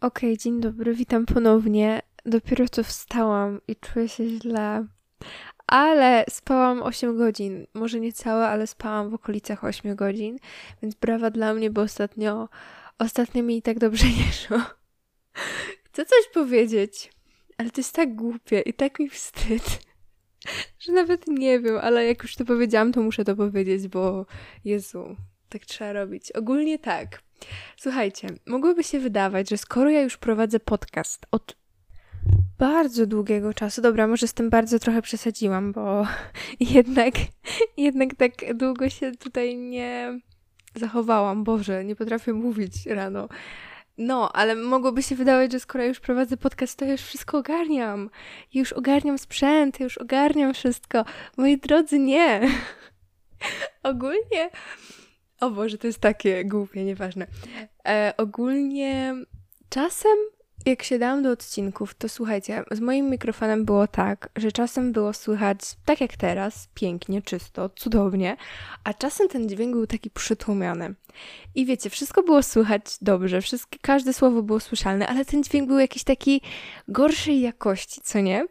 Okej, dzień dobry, witam ponownie. Dopiero co wstałam i czuję się źle. Ale spałam 8 godzin. Może nie całe, ale spałam w okolicach 8 godzin. Więc brawa dla mnie, bo ostatnio, ostatnio mi tak dobrze nie szło. Chcę coś powiedzieć, ale to jest tak głupie i tak mi wstyd, że nawet nie wiem, ale jak już to powiedziałam, to muszę to powiedzieć, bo Jezu, tak trzeba robić. Ogólnie tak. Słuchajcie, mogłoby się wydawać, że skoro ja już prowadzę podcast od bardzo długiego czasu, dobra, może z tym bardzo trochę przesadziłam, bo jednak, jednak tak długo się tutaj nie zachowałam. Boże, nie potrafię mówić rano. No, ale mogłoby się wydawać, że skoro już prowadzę podcast, to już wszystko ogarniam. Już ogarniam sprzęt, już ogarniam wszystko. Moi drodzy, nie. Ogólnie o Boże, to jest takie głupie, nieważne. E, ogólnie czasem jak się dałam do odcinków, to słuchajcie, z moim mikrofonem było tak, że czasem było słychać tak jak teraz, pięknie, czysto, cudownie, a czasem ten dźwięk był taki przytłumiony. I wiecie, wszystko było słychać dobrze, wszystkie, każde słowo było słyszalne, ale ten dźwięk był jakiś taki gorszej jakości, co nie?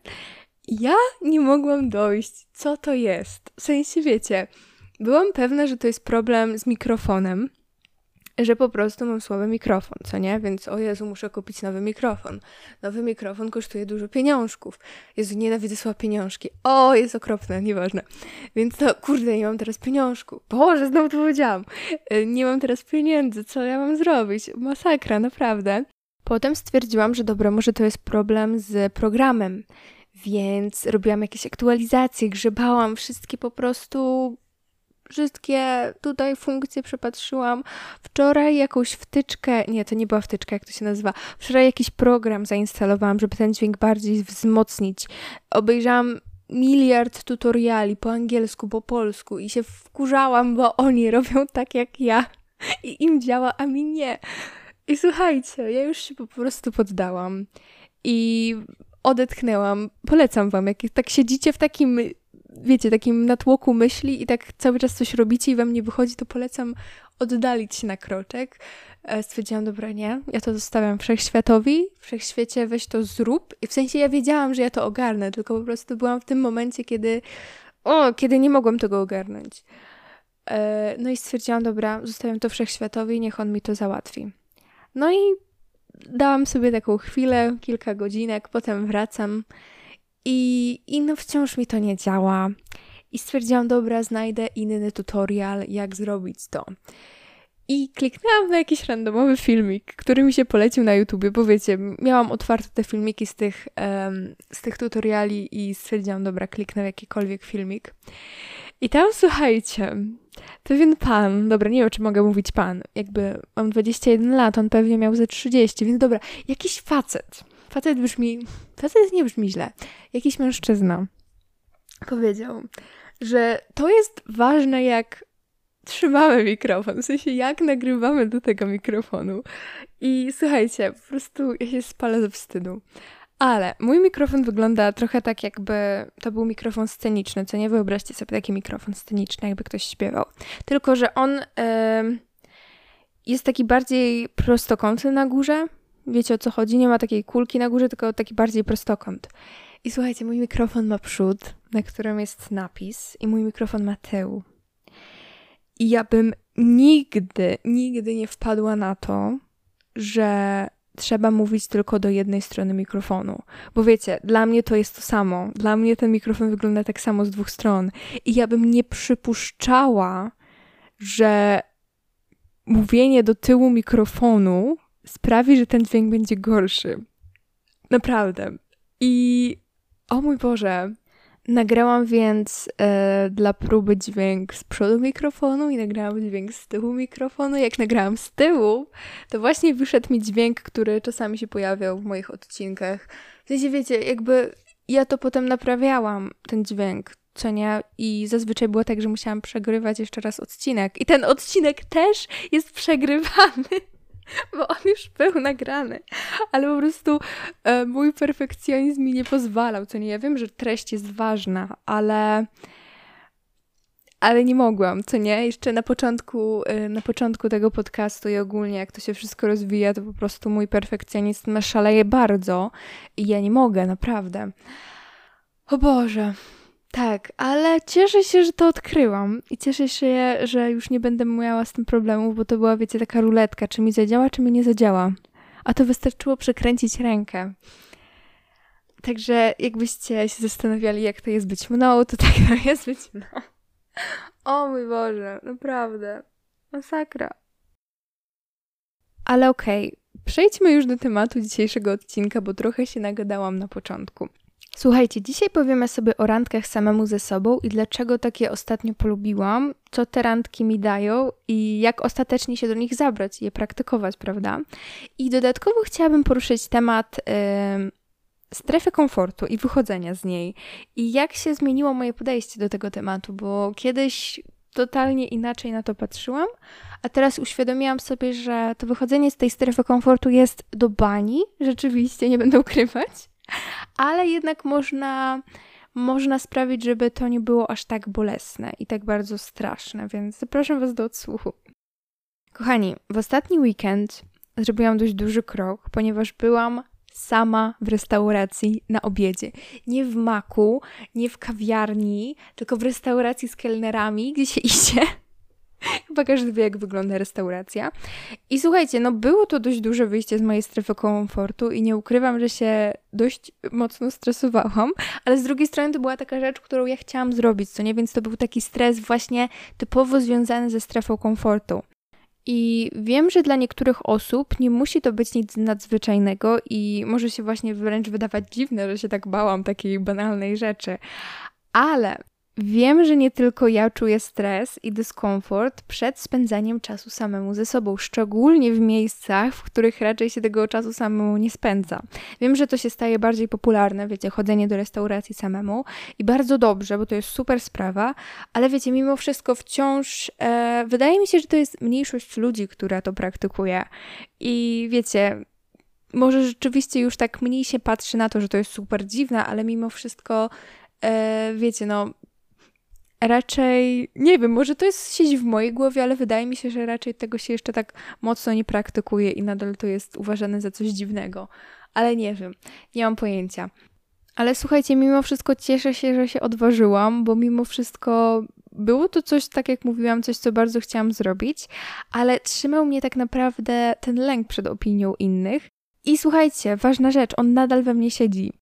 Ja nie mogłam dojść, co to jest. W sensie, wiecie, byłam pewna, że to jest problem z mikrofonem, że po prostu mam słaby mikrofon, co nie? Więc o Jezu, muszę kupić nowy mikrofon. Nowy mikrofon kosztuje dużo pieniążków. Jezu, nienawidzę słowa pieniążki. O, jest okropne, nieważne. Więc to, kurde, nie mam teraz pieniążku. Boże, znowu to powiedziałam. E, nie mam teraz pieniędzy, co ja mam zrobić? Masakra, naprawdę. Potem stwierdziłam, że dobra, może to jest problem z programem. Więc robiłam jakieś aktualizacje, grzebałam, wszystkie po prostu wszystkie tutaj funkcje przepatrzyłam. Wczoraj jakąś wtyczkę, nie, to nie była wtyczka, jak to się nazywa. Wczoraj jakiś program zainstalowałam, żeby ten dźwięk bardziej wzmocnić. Obejrzałam miliard tutoriali po angielsku, po polsku i się wkurzałam, bo oni robią tak jak ja i im działa, a mi nie. I słuchajcie, ja już się po prostu poddałam i odetchnęłam. Polecam wam, jak tak siedzicie w takim wiecie, takim natłoku myśli i tak cały czas coś robicie i wam nie wychodzi, to polecam oddalić się na kroczek. E, stwierdziłam, dobra, nie, ja to zostawiam wszechświatowi, wszechświecie weź to zrób. I w sensie ja wiedziałam, że ja to ogarnę, tylko po prostu byłam w tym momencie, kiedy, o, kiedy nie mogłam tego ogarnąć. E, no i stwierdziłam, dobra, zostawiam to wszechświatowi, niech on mi to załatwi. No i dałam sobie taką chwilę, kilka godzinek, potem wracam i, I no wciąż mi to nie działa. I stwierdziłam, dobra, znajdę inny tutorial, jak zrobić to. I kliknęłam na jakiś randomowy filmik, który mi się polecił na YouTubie, bo wiecie, miałam otwarte te filmiki z tych, um, z tych tutoriali i stwierdziłam, dobra, kliknę w jakikolwiek filmik. I tam, słuchajcie, pewien pan, dobra, nie wiem, czy mogę mówić pan, jakby mam 21 lat, on pewnie miał ze 30, więc dobra, jakiś facet facet brzmi, facet nie brzmi źle, jakiś mężczyzna powiedział, że to jest ważne, jak trzymamy mikrofon, w sensie jak nagrywamy do tego mikrofonu. I słuchajcie, po prostu ja się spalę ze wstydu. Ale mój mikrofon wygląda trochę tak, jakby to był mikrofon sceniczny, co nie? Wyobraźcie sobie taki mikrofon sceniczny, jakby ktoś śpiewał. Tylko, że on yy, jest taki bardziej prostokątny na górze, Wiecie o co chodzi? Nie ma takiej kulki na górze, tylko taki bardziej prostokąt. I słuchajcie, mój mikrofon ma przód, na którym jest napis, i mój mikrofon ma tył. I ja bym nigdy, nigdy nie wpadła na to, że trzeba mówić tylko do jednej strony mikrofonu. Bo wiecie, dla mnie to jest to samo. Dla mnie ten mikrofon wygląda tak samo z dwóch stron. I ja bym nie przypuszczała, że mówienie do tyłu mikrofonu sprawi, że ten dźwięk będzie gorszy. Naprawdę. I o mój Boże, nagrałam więc e, dla próby dźwięk z przodu mikrofonu i nagrałam dźwięk z tyłu mikrofonu. Jak nagrałam z tyłu, to właśnie wyszedł mi dźwięk, który czasami się pojawiał w moich odcinkach. W sensie, wiecie, jakby ja to potem naprawiałam, ten dźwięk, co nie? I zazwyczaj było tak, że musiałam przegrywać jeszcze raz odcinek. I ten odcinek też jest przegrywany. bo on już był nagrany, ale po prostu e, mój perfekcjonizm mi nie pozwalał, co nie, ja wiem, że treść jest ważna, ale ale nie mogłam, co nie? Jeszcze na początku, y, na początku tego podcastu i ogólnie jak to się wszystko rozwija, to po prostu mój perfekcjonizm szaleje bardzo i ja nie mogę, naprawdę. O Boże. Tak, ale cieszę się, że to odkryłam i cieszę się, że już nie będę miała z tym problemów, bo to była, wiecie, taka ruletka, czy mi zadziała, czy mi nie zadziała. A to wystarczyło przekręcić rękę. Także jakbyście się zastanawiali, jak to jest być mną, to tak to jest być mną. O mój Boże, naprawdę. Masakra. Ale okej, okay, przejdźmy już do tematu dzisiejszego odcinka, bo trochę się nagadałam na początku. Słuchajcie, dzisiaj powiemy sobie o randkach samemu ze sobą i dlaczego takie ostatnio polubiłam, co te randki mi dają i jak ostatecznie się do nich zabrać je praktykować, prawda? I dodatkowo chciałabym poruszyć temat yy, strefy komfortu i wychodzenia z niej i jak się zmieniło moje podejście do tego tematu, bo kiedyś totalnie inaczej na to patrzyłam, a teraz uświadomiłam sobie, że to wychodzenie z tej strefy komfortu jest do bani, rzeczywiście, nie będę ukrywać, ale jednak można, można sprawić, żeby to nie było aż tak bolesne i tak bardzo straszne, więc zapraszam Was do odsłuchu. Kochani, w ostatni weekend zrobiłam dość duży krok, ponieważ byłam sama w restauracji na obiedzie. Nie w maku, nie w kawiarni, tylko w restauracji z kelnerami, gdzie się idzie. Chyba każdy wie, jak wygląda restauracja. I słuchajcie, no było to dość duże wyjście z mojej strefy komfortu i nie ukrywam, że się dość mocno stresowałam, ale z drugiej strony to była taka rzecz, którą ja chciałam zrobić, co nie? Więc to był taki stres właśnie typowo związany ze strefą komfortu. I wiem, że dla niektórych osób nie musi to być nic nadzwyczajnego i może się właśnie wręcz wydawać dziwne, że się tak bałam takiej banalnej rzeczy. Ale Wiem, że nie tylko ja czuję stres i dyskomfort przed spędzaniem czasu samemu ze sobą, szczególnie w miejscach, w których raczej się tego czasu samemu nie spędza. Wiem, że to się staje bardziej popularne, wiecie, chodzenie do restauracji samemu i bardzo dobrze, bo to jest super sprawa, ale wiecie, mimo wszystko wciąż e, wydaje mi się, że to jest mniejszość ludzi, która to praktykuje. I wiecie, może rzeczywiście już tak mniej się patrzy na to, że to jest super dziwne, ale mimo wszystko, e, wiecie, no raczej, nie wiem, może to jest siedzi w mojej głowie, ale wydaje mi się, że raczej tego się jeszcze tak mocno nie praktykuje i nadal to jest uważane za coś dziwnego. Ale nie wiem, nie mam pojęcia. Ale słuchajcie, mimo wszystko cieszę się, że się odważyłam, bo mimo wszystko było to coś, tak jak mówiłam, coś, co bardzo chciałam zrobić, ale trzymał mnie tak naprawdę ten lęk przed opinią innych. I słuchajcie, ważna rzecz, on nadal we mnie siedzi.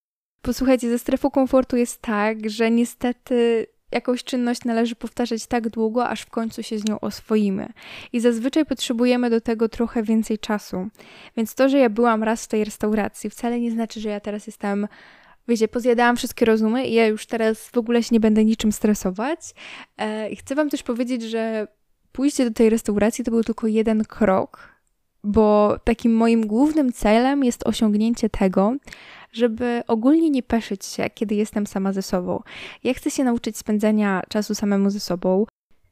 Posłuchajcie, ze strefą komfortu jest tak, że niestety jakąś czynność należy powtarzać tak długo, aż w końcu się z nią oswoimy. I zazwyczaj potrzebujemy do tego trochę więcej czasu. Więc to, że ja byłam raz w tej restauracji, wcale nie znaczy, że ja teraz jestem wiecie, pozjadałam wszystkie rozumy i ja już teraz w ogóle się nie będę niczym stresować. E, I chcę Wam też powiedzieć, że pójście do tej restauracji to był tylko jeden krok, bo takim moim głównym celem jest osiągnięcie tego, żeby ogólnie nie peszyć się, kiedy jestem sama ze sobą. Ja chcę się nauczyć spędzania czasu samemu ze sobą.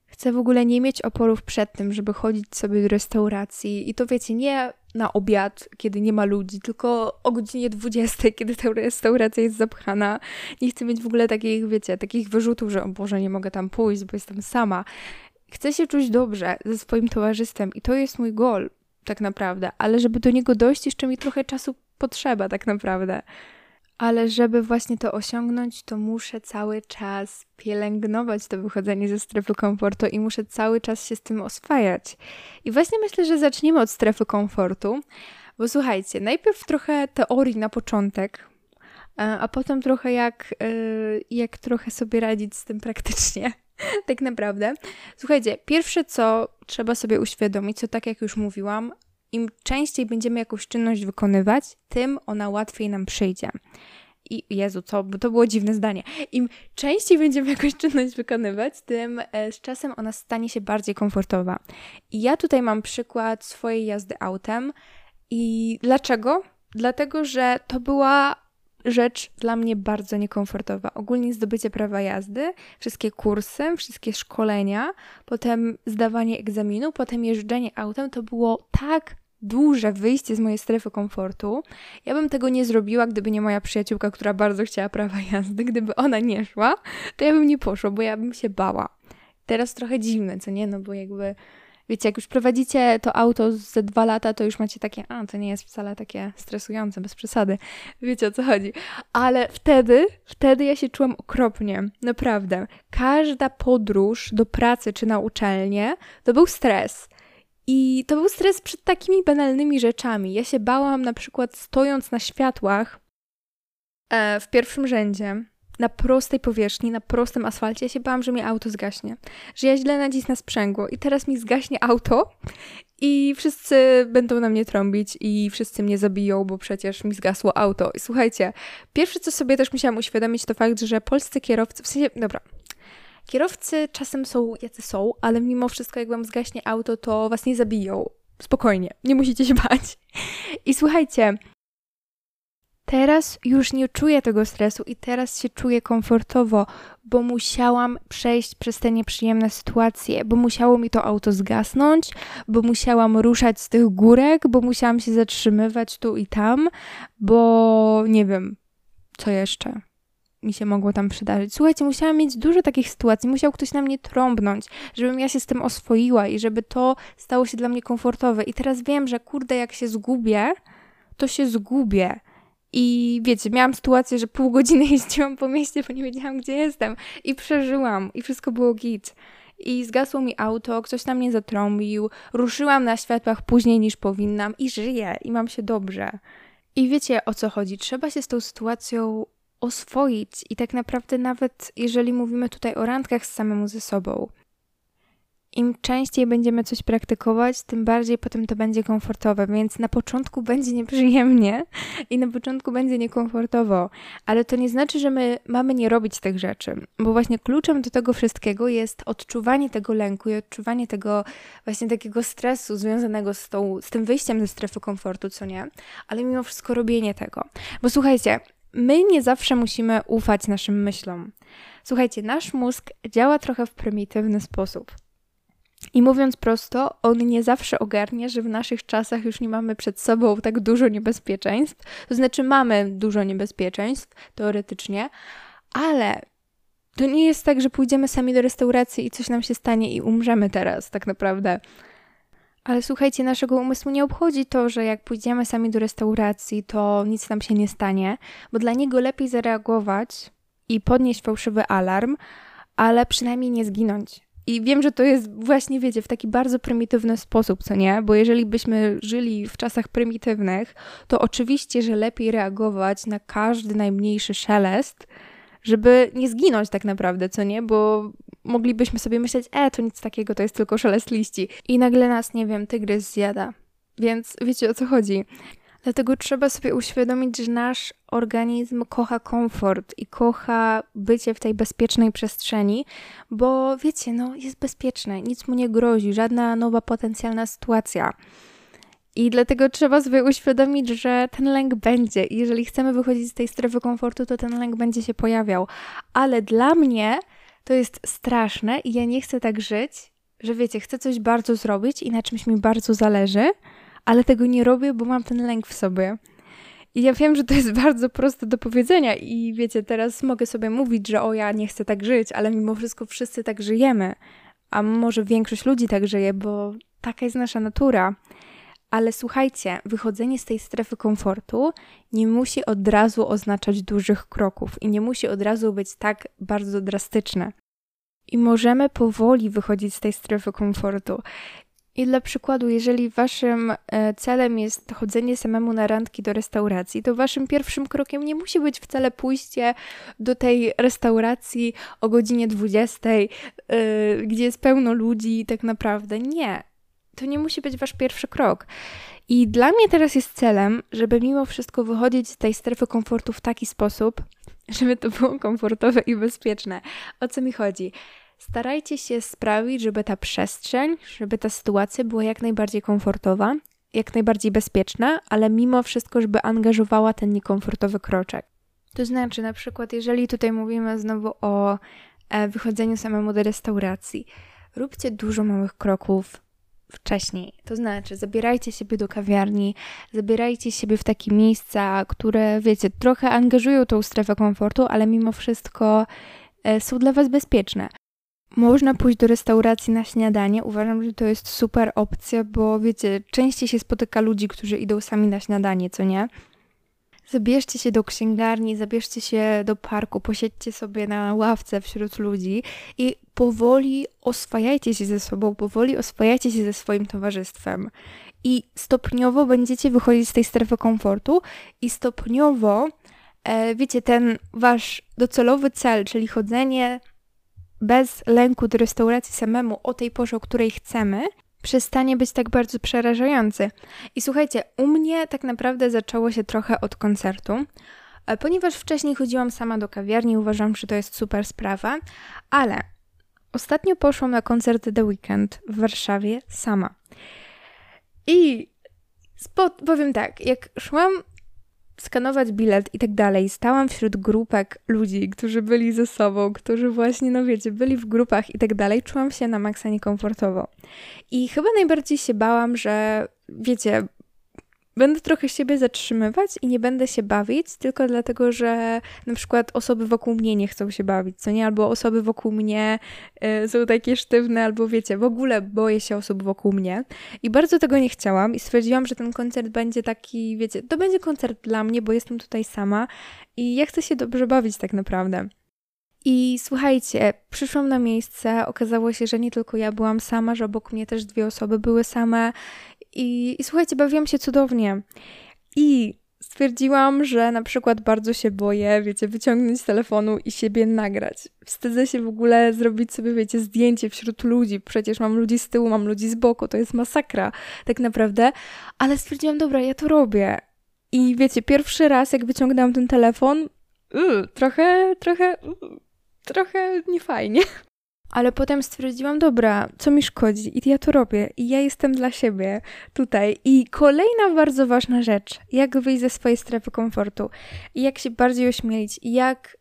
Chcę w ogóle nie mieć oporów przed tym, żeby chodzić sobie do restauracji i to wiecie, nie na obiad, kiedy nie ma ludzi, tylko o godzinie 20, kiedy ta restauracja jest zapchana. Nie chcę mieć w ogóle takich, wiecie, takich wyrzutów, że o Boże, nie mogę tam pójść, bo jestem sama. Chcę się czuć dobrze ze swoim towarzystwem i to jest mój goal, tak naprawdę, ale żeby do niego dojść, jeszcze mi trochę czasu potrzeba tak naprawdę. Ale żeby właśnie to osiągnąć, to muszę cały czas pielęgnować to wychodzenie ze strefy komfortu i muszę cały czas się z tym oswajać. I właśnie myślę, że zaczniemy od strefy komfortu, bo słuchajcie, najpierw trochę teorii na początek, e, a potem trochę jak, e, jak trochę sobie radzić z tym praktycznie. tak naprawdę. Słuchajcie, pierwsze co trzeba sobie uświadomić, to tak jak już mówiłam, im częściej będziemy jakąś czynność wykonywać, tym ona łatwiej nam przyjdzie. I Jezu? Bo to było dziwne zdanie. Im częściej będziemy jakąś czynność wykonywać, tym e, z czasem ona stanie się bardziej komfortowa. I ja tutaj mam przykład swojej jazdy autem. I dlaczego? Dlatego, że to była rzecz dla mnie bardzo niekomfortowa. Ogólnie zdobycie prawa jazdy, wszystkie kursy, wszystkie szkolenia, potem zdawanie egzaminu, potem jeżdżenie autem, to było tak duże wyjście z mojej strefy komfortu. Ja bym tego nie zrobiła, gdyby nie moja przyjaciółka, która bardzo chciała prawa jazdy. Gdyby ona nie szła, to ja bym nie poszła, bo ja bym się bała. Teraz trochę dziwne, co nie? No bo jakby wiecie, jak już prowadzicie to auto ze dwa lata, to już macie takie, a to nie jest wcale takie stresujące, bez przesady. Wiecie o co chodzi. Ale wtedy, wtedy ja się czułam okropnie, naprawdę. Każda podróż do pracy czy na uczelnię to był stres. I to był stres przed takimi banalnymi rzeczami. Ja się bałam na przykład stojąc na światłach e, w pierwszym rzędzie, na prostej powierzchni, na prostym asfalcie, ja się bałam, że mi auto zgaśnie. Że ja źle nacisnę sprzęgło i teraz mi zgaśnie auto i wszyscy będą na mnie trąbić i wszyscy mnie zabiją, bo przecież mi zgasło auto. I słuchajcie, pierwsze co sobie też musiałam uświadomić to fakt, że polscy kierowcy, w sensie, dobra, kierowcy czasem są jacy są, ale mimo wszystko jak wam zgaśnie auto, to was nie zabiją. Spokojnie, nie musicie się bać. I słuchajcie, Teraz już nie czuję tego stresu i teraz się czuję komfortowo, bo musiałam przejść przez te nieprzyjemne sytuacje, bo musiało mi to auto zgasnąć, bo musiałam ruszać z tych górek, bo musiałam się zatrzymywać tu i tam, bo nie wiem, co jeszcze mi się mogło tam przydarzyć. Słuchajcie, musiałam mieć dużo takich sytuacji, musiał ktoś na mnie trąbnąć, żebym ja się z tym oswoiła i żeby to stało się dla mnie komfortowe. I teraz wiem, że kurde, jak się zgubię, to się zgubię i wiecie, miałam sytuację, że pół godziny jeździłam po mieście, bo nie wiedziałam, gdzie jestem. I przeżyłam. I wszystko było git. I zgasło mi auto, ktoś na mnie zatrąbił, ruszyłam na światłach później niż powinnam i żyję. I mam się dobrze. I wiecie, o co chodzi. Trzeba się z tą sytuacją oswoić. I tak naprawdę nawet jeżeli mówimy tutaj o randkach z samemu ze sobą, im częściej będziemy coś praktykować, tym bardziej potem to będzie komfortowe, więc na początku będzie nieprzyjemnie i na początku będzie niekomfortowo, ale to nie znaczy, że my mamy nie robić tych rzeczy, bo właśnie kluczem do tego wszystkiego jest odczuwanie tego lęku i odczuwanie tego właśnie takiego stresu związanego z, tą, z tym wyjściem ze strefy komfortu, co nie, ale mimo wszystko robienie tego. Bo słuchajcie, my nie zawsze musimy ufać naszym myślom. Słuchajcie, nasz mózg działa trochę w prymitywny sposób. I mówiąc prosto, on nie zawsze ogarnia, że w naszych czasach już nie mamy przed sobą tak dużo niebezpieczeństw. To znaczy, mamy dużo niebezpieczeństw, teoretycznie, ale to nie jest tak, że pójdziemy sami do restauracji i coś nam się stanie i umrzemy teraz, tak naprawdę. Ale słuchajcie, naszego umysłu nie obchodzi to, że jak pójdziemy sami do restauracji, to nic nam się nie stanie, bo dla niego lepiej zareagować i podnieść fałszywy alarm, ale przynajmniej nie zginąć. I wiem, że to jest właśnie, wiecie, w taki bardzo prymitywny sposób, co nie? Bo jeżeli byśmy żyli w czasach prymitywnych, to oczywiście, że lepiej reagować na każdy najmniejszy szelest, żeby nie zginąć tak naprawdę, co nie? Bo moglibyśmy sobie myśleć, e, to nic takiego, to jest tylko szelest liści. I nagle nas, nie wiem, tygrys zjada. Więc wiecie o co chodzi. Dlatego trzeba sobie uświadomić, że nasz organizm kocha komfort i kocha bycie w tej bezpiecznej przestrzeni, bo wiecie, no jest bezpieczne, nic mu nie grozi, żadna nowa potencjalna sytuacja. I dlatego trzeba sobie uświadomić, że ten lęk będzie. Jeżeli chcemy wychodzić z tej strefy komfortu, to ten lęk będzie się pojawiał. Ale dla mnie to jest straszne i ja nie chcę tak żyć, że wiecie, chcę coś bardzo zrobić i na czymś mi bardzo zależy, ale tego nie robię, bo mam ten lęk w sobie. I ja wiem, że to jest bardzo proste do powiedzenia i wiecie, teraz mogę sobie mówić, że o ja nie chcę tak żyć, ale mimo wszystko wszyscy tak żyjemy. A może większość ludzi tak żyje, bo taka jest nasza natura. Ale słuchajcie, wychodzenie z tej strefy komfortu nie musi od razu oznaczać dużych kroków i nie musi od razu być tak bardzo drastyczne. I możemy powoli wychodzić z tej strefy komfortu. I dla przykładu, jeżeli waszym e, celem jest chodzenie samemu na randki do restauracji, to waszym pierwszym krokiem nie musi być wcale pójście do tej restauracji o godzinie 20, e, gdzie jest pełno ludzi, tak naprawdę. Nie. To nie musi być wasz pierwszy krok. I dla mnie teraz jest celem, żeby mimo wszystko wychodzić z tej strefy komfortu w taki sposób, żeby to było komfortowe i bezpieczne. O co mi chodzi? Starajcie się sprawić, żeby ta przestrzeń, żeby ta sytuacja była jak najbardziej komfortowa, jak najbardziej bezpieczna, ale mimo wszystko, żeby angażowała ten niekomfortowy kroczek. To znaczy, na przykład, jeżeli tutaj mówimy znowu o e, wychodzeniu samemu do restauracji, róbcie dużo małych kroków wcześniej. To znaczy, zabierajcie siebie do kawiarni, zabierajcie siebie w takie miejsca, które, wiecie, trochę angażują tą strefę komfortu, ale mimo wszystko e, są dla Was bezpieczne. Można pójść do restauracji na śniadanie. Uważam, że to jest super opcja, bo wiecie, częściej się spotyka ludzi, którzy idą sami na śniadanie, co nie? Zabierzcie się do księgarni, zabierzcie się do parku, posiedźcie sobie na ławce wśród ludzi i powoli oswajajcie się ze sobą, powoli oswajajcie się ze swoim towarzystwem. I stopniowo będziecie wychodzić z tej strefy komfortu i stopniowo, e, wiecie, ten wasz docelowy cel, czyli chodzenie bez lęku do restauracji samemu o tej porze, o której chcemy, przestanie być tak bardzo przerażający. I słuchajcie, u mnie tak naprawdę zaczęło się trochę od koncertu, e, ponieważ wcześniej chodziłam sama do kawiarni, uważam, że to jest super sprawa, ale ostatnio poszłam na koncert The Weekend w Warszawie sama. I powiem tak, jak szłam skanować bilet i tak dalej. Stałam wśród grupek ludzi, którzy byli ze sobą, którzy właśnie, no wiecie, byli w grupach i tak dalej. Czułam się na maksa niekomfortowo. I chyba najbardziej się bałam, że wiecie, będę trochę siebie zatrzymywać i nie będę się bawić, tylko dlatego, że na przykład osoby wokół mnie nie chcą się bawić, co nie? Albo osoby wokół mnie y, są takie sztywne, albo wiecie, w ogóle boję się osób wokół mnie. I bardzo tego nie chciałam i stwierdziłam, że ten koncert będzie taki, wiecie, to będzie koncert dla mnie, bo jestem tutaj sama i ja chcę się dobrze bawić tak naprawdę. I słuchajcie, przyszłam na miejsce, okazało się, że nie tylko ja byłam sama, że obok mnie też dwie osoby były same i, I słuchajcie, bawiłam się cudownie. I stwierdziłam, że na przykład bardzo się boję, wiecie, wyciągnąć z telefonu i siebie nagrać. Wstydzę się w ogóle zrobić sobie, wiecie, zdjęcie wśród ludzi. Przecież mam ludzi z tyłu, mam ludzi z boku, to jest masakra, tak naprawdę. Ale stwierdziłam, dobra, ja to robię. I wiecie, pierwszy raz, jak wyciągnęłam ten telefon, yy, trochę, trochę, yy, trochę niefajnie. Ale potem stwierdziłam, dobra, co mi szkodzi? I ja to robię. I ja jestem dla siebie tutaj. I kolejna bardzo ważna rzecz, jak wyjść ze swojej strefy komfortu. I jak się bardziej ośmielić. I jak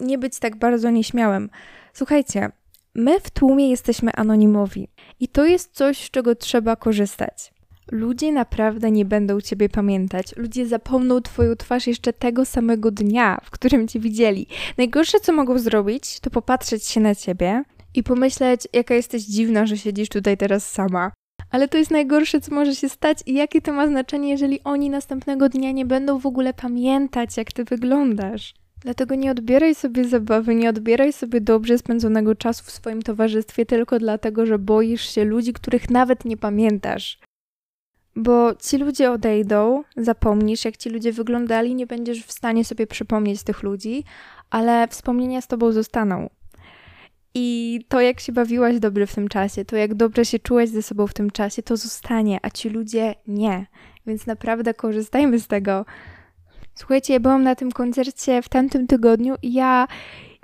nie być tak bardzo nieśmiałym. Słuchajcie, my w tłumie jesteśmy anonimowi. I to jest coś, z czego trzeba korzystać. Ludzie naprawdę nie będą ciebie pamiętać. Ludzie zapomną twoją twarz jeszcze tego samego dnia, w którym cię widzieli. Najgorsze, co mogą zrobić, to popatrzeć się na ciebie i pomyśleć, jaka jesteś dziwna, że siedzisz tutaj teraz sama. Ale to jest najgorsze, co może się stać i jakie to ma znaczenie, jeżeli oni następnego dnia nie będą w ogóle pamiętać, jak ty wyglądasz. Dlatego nie odbieraj sobie zabawy, nie odbieraj sobie dobrze spędzonego czasu w swoim towarzystwie tylko dlatego, że boisz się ludzi, których nawet nie pamiętasz. Bo ci ludzie odejdą, zapomnisz, jak ci ludzie wyglądali, nie będziesz w stanie sobie przypomnieć tych ludzi, ale wspomnienia z tobą zostaną. I to, jak się bawiłaś dobrze w tym czasie, to jak dobrze się czułaś ze sobą w tym czasie, to zostanie, a ci ludzie nie. Więc naprawdę korzystajmy z tego. Słuchajcie, ja byłam na tym koncercie w tamtym tygodniu i ja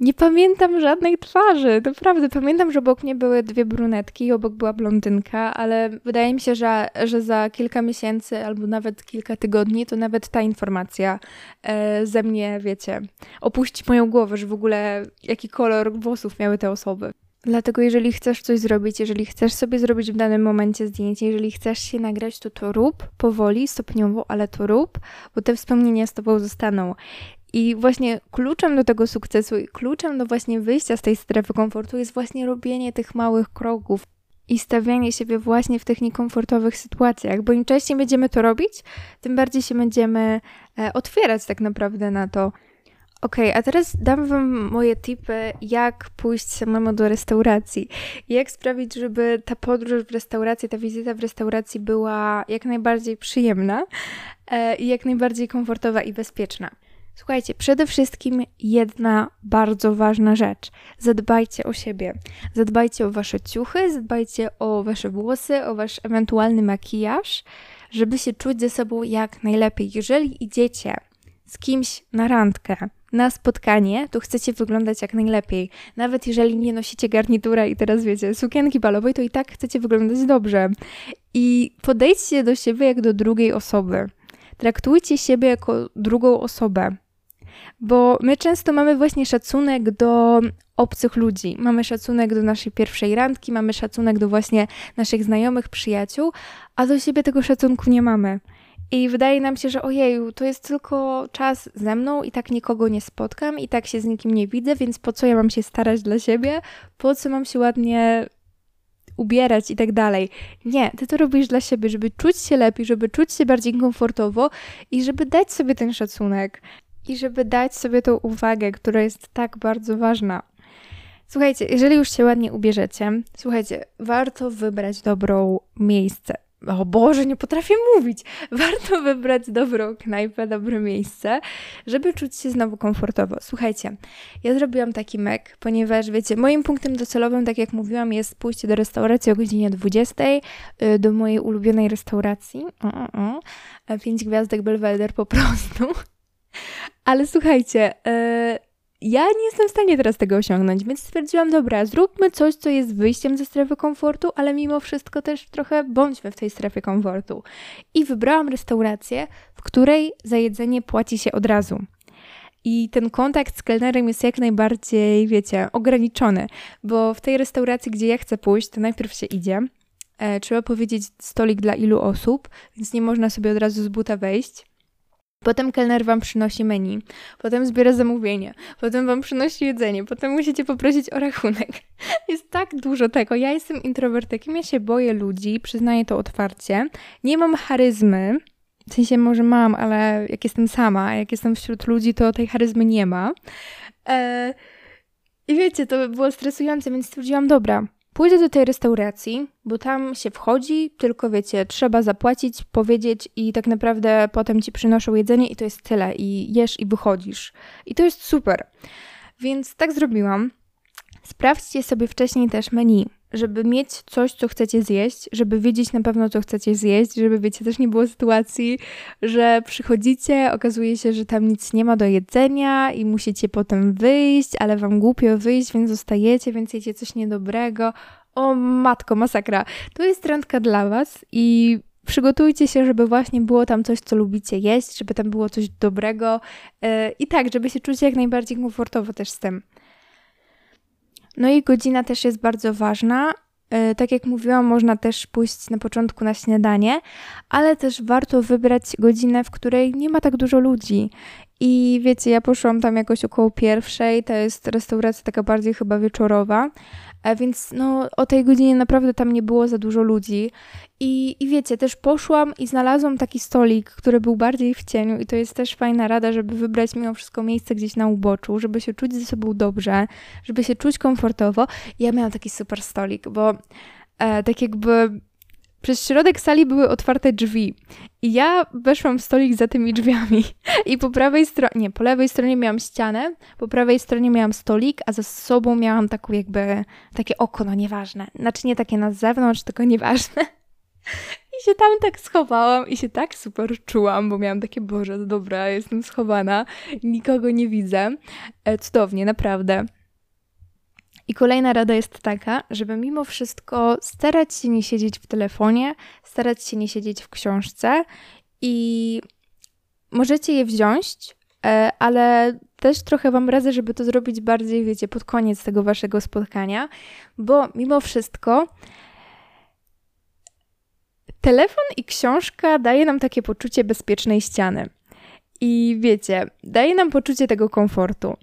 nie pamiętam żadnej twarzy. Naprawdę, pamiętam, że obok mnie były dwie brunetki i obok była blondynka, ale wydaje mi się, że, że za kilka miesięcy albo nawet kilka tygodni to nawet ta informacja e, ze mnie, wiecie, opuści moją głowę, że w ogóle jaki kolor włosów miały te osoby. Dlatego jeżeli chcesz coś zrobić, jeżeli chcesz sobie zrobić w danym momencie zdjęcie, jeżeli chcesz się nagrać, to to rób powoli, stopniowo, ale to rób, bo te wspomnienia z tobą zostaną. I właśnie kluczem do tego sukcesu i kluczem do właśnie wyjścia z tej strefy komfortu jest właśnie robienie tych małych kroków i stawianie siebie właśnie w tych niekomfortowych sytuacjach, bo im częściej będziemy to robić, tym bardziej się będziemy e, otwierać tak naprawdę na to. Ok, a teraz dam Wam moje tipy, jak pójść samemu do restauracji. Jak sprawić, żeby ta podróż w restauracji, ta wizyta w restauracji była jak najbardziej przyjemna e, i jak najbardziej komfortowa i bezpieczna. Słuchajcie, przede wszystkim jedna bardzo ważna rzecz. Zadbajcie o siebie. Zadbajcie o wasze ciuchy, zadbajcie o wasze włosy, o wasz ewentualny makijaż, żeby się czuć ze sobą jak najlepiej. Jeżeli idziecie z kimś na randkę, na spotkanie, to chcecie wyglądać jak najlepiej. Nawet jeżeli nie nosicie garnitura i teraz wiecie, sukienki balowej, to i tak chcecie wyglądać dobrze. I podejdźcie do siebie jak do drugiej osoby. Traktujcie siebie jako drugą osobę bo my często mamy właśnie szacunek do obcych ludzi. Mamy szacunek do naszej pierwszej randki, mamy szacunek do właśnie naszych znajomych, przyjaciół, a do siebie tego szacunku nie mamy. I wydaje nam się, że ojeju, to jest tylko czas ze mną i tak nikogo nie spotkam i tak się z nikim nie widzę, więc po co ja mam się starać dla siebie? Po co mam się ładnie ubierać i tak dalej. Nie, ty to robisz dla siebie, żeby czuć się lepiej, żeby czuć się bardziej komfortowo i żeby dać sobie ten szacunek i żeby dać sobie tą uwagę, która jest tak bardzo ważna. Słuchajcie, jeżeli już się ładnie ubierzecie, słuchajcie, warto wybrać dobrą miejsce. O Boże, nie potrafię mówić. Warto wybrać dobrą knajpę, dobre miejsce, żeby czuć się znowu komfortowo. Słuchajcie, ja zrobiłam taki mek, ponieważ wiecie, moim punktem docelowym, tak jak mówiłam, jest pójście do restauracji o godzinie 20, y, do mojej ulubionej restauracji. O, o, o. Pięć gwiazdek Belweder po prostu. Ale słuchajcie, yy, ja nie jestem w stanie teraz tego osiągnąć, więc stwierdziłam, dobra, zróbmy coś, co jest wyjściem ze strefy komfortu, ale mimo wszystko też trochę bądźmy w tej strefie komfortu. I wybrałam restaurację, w której za jedzenie płaci się od razu. I ten kontakt z kelnerem jest jak najbardziej, wiecie, ograniczony, bo w tej restauracji, gdzie ja chcę pójść, to najpierw się idzie. E, trzeba powiedzieć stolik dla ilu osób, więc nie można sobie od razu z buta wejść. Potem kelner wam przynosi menu, potem zbiera zamówienie, potem wam przynosi jedzenie, potem musicie poprosić o rachunek. Jest tak dużo tego. Ja jestem introwertykiem, ja się boję ludzi, przyznaję to otwarcie. Nie mam charyzmy, w sensie może mam, ale jak jestem sama, jak jestem wśród ludzi, to tej charyzmy nie ma. Eee, I wiecie, to było stresujące, więc stwierdziłam, dobra, Pójdę do tej restauracji, bo tam się wchodzi, tylko wiecie, trzeba zapłacić, powiedzieć i tak naprawdę potem ci przynoszą jedzenie i to jest tyle. I jesz i wychodzisz. I to jest super. Więc tak zrobiłam. Sprawdźcie sobie wcześniej też menu, żeby mieć coś, co chcecie zjeść, żeby wiedzieć na pewno, co chcecie zjeść, żeby wiecie, też nie było sytuacji, że przychodzicie, okazuje się, że tam nic nie ma do jedzenia i musicie potem wyjść, ale wam głupio wyjść, więc zostajecie, więc jecie coś niedobrego. O matko, masakra. To jest randka dla was i przygotujcie się, żeby właśnie było tam coś, co lubicie jeść, żeby tam było coś dobrego yy, i tak, żeby się czuć jak najbardziej komfortowo też z tym. No i godzina też jest bardzo ważna. E, tak jak mówiłam, można też pójść na początku na śniadanie, ale też warto wybrać godzinę, w której nie ma tak dużo ludzi. I wiecie, ja poszłam tam jakoś około pierwszej, to jest restauracja taka bardziej chyba wieczorowa, E, więc no, o tej godzinie naprawdę tam nie było za dużo ludzi. I, I wiecie, też poszłam i znalazłam taki stolik, który był bardziej w cieniu, i to jest też fajna rada, żeby wybrać mimo wszystko miejsce gdzieś na uboczu, żeby się czuć ze sobą dobrze, żeby się czuć komfortowo. I ja miałam taki super stolik, bo e, tak jakby przez środek sali były otwarte drzwi i ja weszłam w stolik za tymi drzwiami i po prawej stronie, nie, po lewej stronie miałam ścianę, po prawej stronie miałam stolik, a za sobą miałam taką jakby, takie okno, nieważne. Znaczy nie takie na zewnątrz, tylko nieważne. I się tam tak schowałam i się tak super czułam, bo miałam takie, Boże, dobra, jestem schowana, nikogo nie widzę. E, cudownie, naprawdę. I kolejna rada jest taka, żeby mimo wszystko starać się nie siedzieć w telefonie, starać się nie siedzieć w książce i możecie je wziąć, e, ale też trochę Wam radzę, żeby to zrobić bardziej, wiecie, pod koniec tego Waszego spotkania, bo mimo wszystko telefon i książka daje nam takie poczucie bezpiecznej ściany. I wiecie, daje nam poczucie tego komfortu.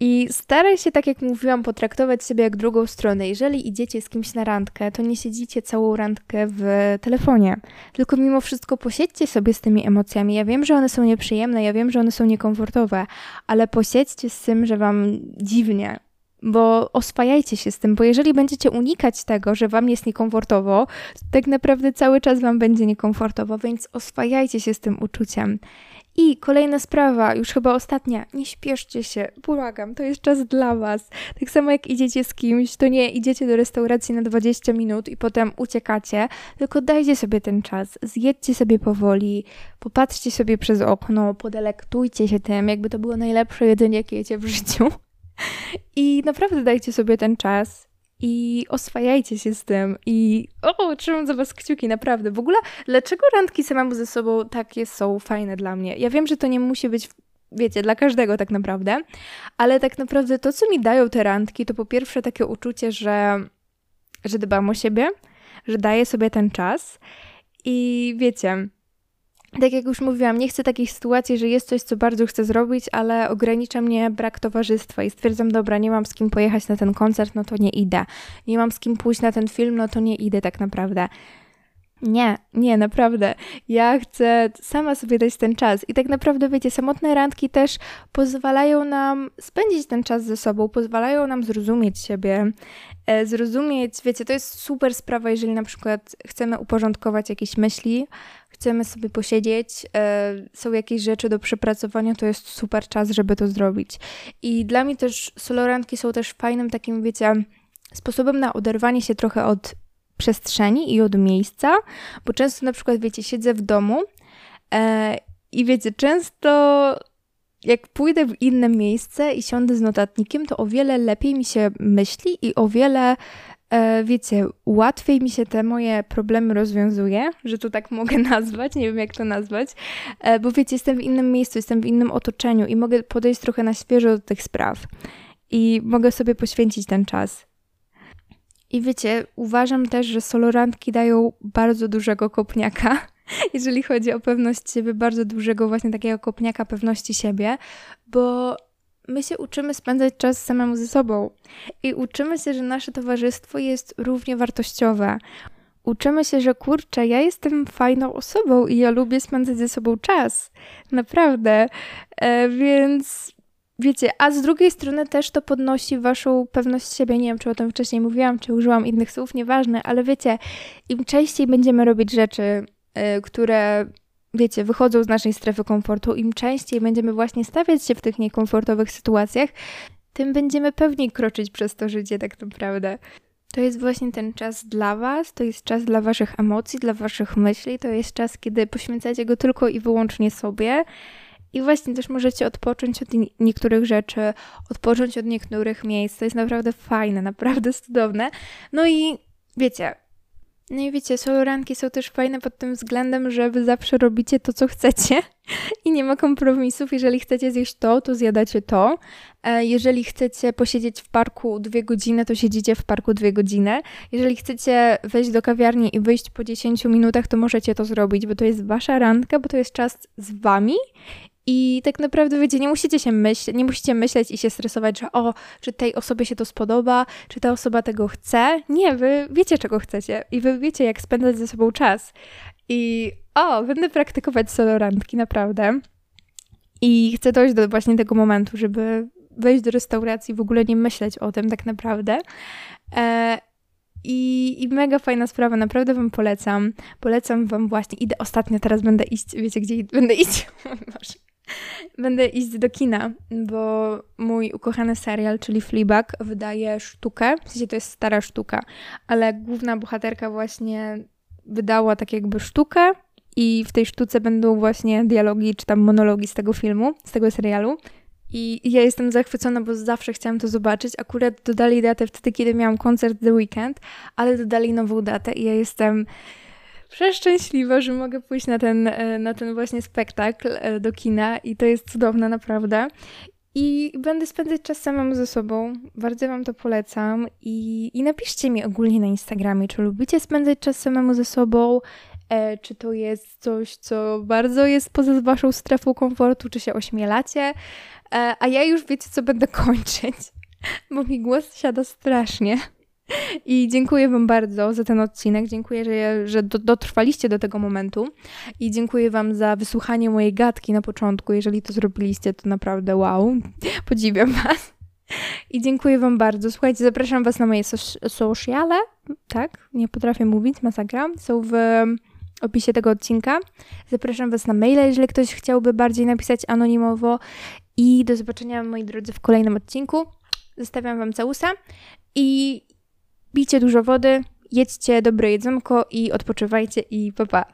I staraj się, tak jak mówiłam, potraktować siebie jak drugą stronę. Jeżeli idziecie z kimś na randkę, to nie siedzicie całą randkę w telefonie, tylko mimo wszystko posiedźcie sobie z tymi emocjami. Ja wiem, że one są nieprzyjemne, ja wiem, że one są niekomfortowe, ale posiedźcie z tym, że wam dziwnie, bo oswajajcie się z tym, bo jeżeli będziecie unikać tego, że wam jest niekomfortowo, to tak naprawdę cały czas wam będzie niekomfortowo, więc oswajajcie się z tym uczuciem. I kolejna sprawa, już chyba ostatnia, nie śpieszcie się, błagam, to jest czas dla Was. Tak samo jak idziecie z kimś, to nie idziecie do restauracji na 20 minut i potem uciekacie, tylko dajcie sobie ten czas, zjedźcie sobie powoli, popatrzcie sobie przez okno, podelektujcie się tym, jakby to było najlepsze jedzenie, jakie jecie w życiu. I naprawdę dajcie sobie ten czas i oswajajcie się z tym i o, trzymam za was kciuki, naprawdę. W ogóle, dlaczego randki samemu ze sobą takie są fajne dla mnie? Ja wiem, że to nie musi być wiecie, dla każdego tak naprawdę, ale tak naprawdę to, co mi dają te randki, to po pierwsze takie uczucie, że, że dbam o siebie, że daję sobie ten czas i wiecie, tak jak już mówiłam, nie chcę takich sytuacji, że jest coś, co bardzo chcę zrobić, ale ogranicza mnie brak towarzystwa i stwierdzam, dobra, nie mam z kim pojechać na ten koncert, no to nie idę. Nie mam z kim pójść na ten film, no to nie idę tak naprawdę. Nie, nie, naprawdę. Ja chcę sama sobie dać ten czas. I tak naprawdę, wiecie, samotne randki też pozwalają nam spędzić ten czas ze sobą, pozwalają nam zrozumieć siebie, e, zrozumieć, wiecie, to jest super sprawa, jeżeli na przykład chcemy uporządkować jakieś myśli, chcemy sobie posiedzieć, e, są jakieś rzeczy do przepracowania, to jest super czas, żeby to zrobić. I dla mnie też soloranki są też fajnym takim, wiecie, sposobem na oderwanie się trochę od przestrzeni i od miejsca, bo często na przykład, wiecie, siedzę w domu e, i wiecie, często jak pójdę w inne miejsce i siądę z notatnikiem, to o wiele lepiej mi się myśli i o wiele wiecie, łatwiej mi się te moje problemy rozwiązuje, że to tak mogę nazwać, nie wiem jak to nazwać, e, bo wiecie, jestem w innym miejscu, jestem w innym otoczeniu i mogę podejść trochę na świeżo do tych spraw i mogę sobie poświęcić ten czas. I wiecie, uważam też, że solorantki dają bardzo dużego kopniaka, jeżeli chodzi o pewność siebie, bardzo dużego właśnie takiego kopniaka pewności siebie, bo my się uczymy spędzać czas samemu ze sobą i uczymy się, że nasze towarzystwo jest równie wartościowe. Uczymy się, że kurczę, ja jestem fajną osobą i ja lubię spędzać ze sobą czas. Naprawdę. E, więc wiecie, a z drugiej strony też to podnosi waszą pewność siebie. Nie wiem, czy o tym wcześniej mówiłam, czy użyłam innych słów, nieważne, ale wiecie, im częściej będziemy robić rzeczy, y, które wiecie, wychodzą z naszej strefy komfortu, im częściej będziemy właśnie stawiać się w tych niekomfortowych sytuacjach, tym będziemy pewniej kroczyć przez to życie, tak naprawdę. To jest właśnie ten czas dla Was, to jest czas dla Waszych emocji, dla Waszych myśli, to jest czas, kiedy poświęcacie go tylko i wyłącznie sobie. I właśnie też możecie odpocząć od niektórych rzeczy, odpocząć od niektórych miejsc. To jest naprawdę fajne, naprawdę cudowne. No i wiecie, no i wiecie, soloranki są też fajne pod tym względem, że wy zawsze robicie to, co chcecie i nie ma kompromisów. Jeżeli chcecie zjeść to, to zjadacie to. E, jeżeli chcecie posiedzieć w parku dwie godziny, to siedzicie w parku dwie godziny. Jeżeli chcecie wejść do kawiarni i wyjść po 10 minutach, to możecie to zrobić, bo to jest wasza randka, bo to jest czas z wami i tak naprawdę, wiecie, nie musicie się myśleć, nie musicie myśleć i się stresować, że o, czy tej osobie się to spodoba, czy ta osoba tego chce. Nie, wy wiecie, czego chcecie i wy wiecie, jak spędzać ze sobą czas. I o, będę praktykować solo randki, naprawdę. I chcę dojść do właśnie tego momentu, żeby wejść do restauracji, w ogóle nie myśleć o tym tak naprawdę. E i, I mega fajna sprawa, naprawdę Wam polecam. Polecam Wam właśnie, idę ostatnio, teraz będę iść, wiecie gdzie będę iść? Będę iść do kina, bo mój ukochany serial, czyli Fleabag, wydaje sztukę. W sensie to jest stara sztuka, ale główna bohaterka właśnie wydała tak jakby sztukę i w tej sztuce będą właśnie dialogi czy tam monologi z tego filmu, z tego serialu. I ja jestem zachwycona, bo zawsze chciałam to zobaczyć. Akurat dodali datę wtedy, kiedy miałam koncert The Weekend, ale dodali nową datę i ja jestem przeszczęśliwa, że mogę pójść na ten, e, na ten właśnie spektakl e, do kina i to jest cudowne naprawdę. I będę spędzać czas samemu ze sobą. Bardzo Wam to polecam. I, I napiszcie mi ogólnie na Instagramie, czy lubicie spędzać czas samemu ze sobą, e, czy to jest coś, co bardzo jest poza Waszą strefą komfortu, czy się ośmielacie. E, a ja już wiecie, co będę kończyć, bo mi głos siada strasznie. I dziękuję Wam bardzo za ten odcinek. Dziękuję, że, że do, dotrwaliście do tego momentu. I dziękuję Wam za wysłuchanie mojej gadki na początku. Jeżeli to zrobiliście, to naprawdę wow. Podziwiam Was. I dziękuję Wam bardzo. Słuchajcie, zapraszam Was na moje so sociale. Tak, nie potrafię mówić, masakra. Są w opisie tego odcinka. Zapraszam Was na maila, jeżeli ktoś chciałby bardziej napisać anonimowo. I do zobaczenia, moi drodzy, w kolejnym odcinku. Zostawiam Wam całusa i Pijcie dużo wody, jedźcie dobre jedzonko i odpoczywajcie i pa pa.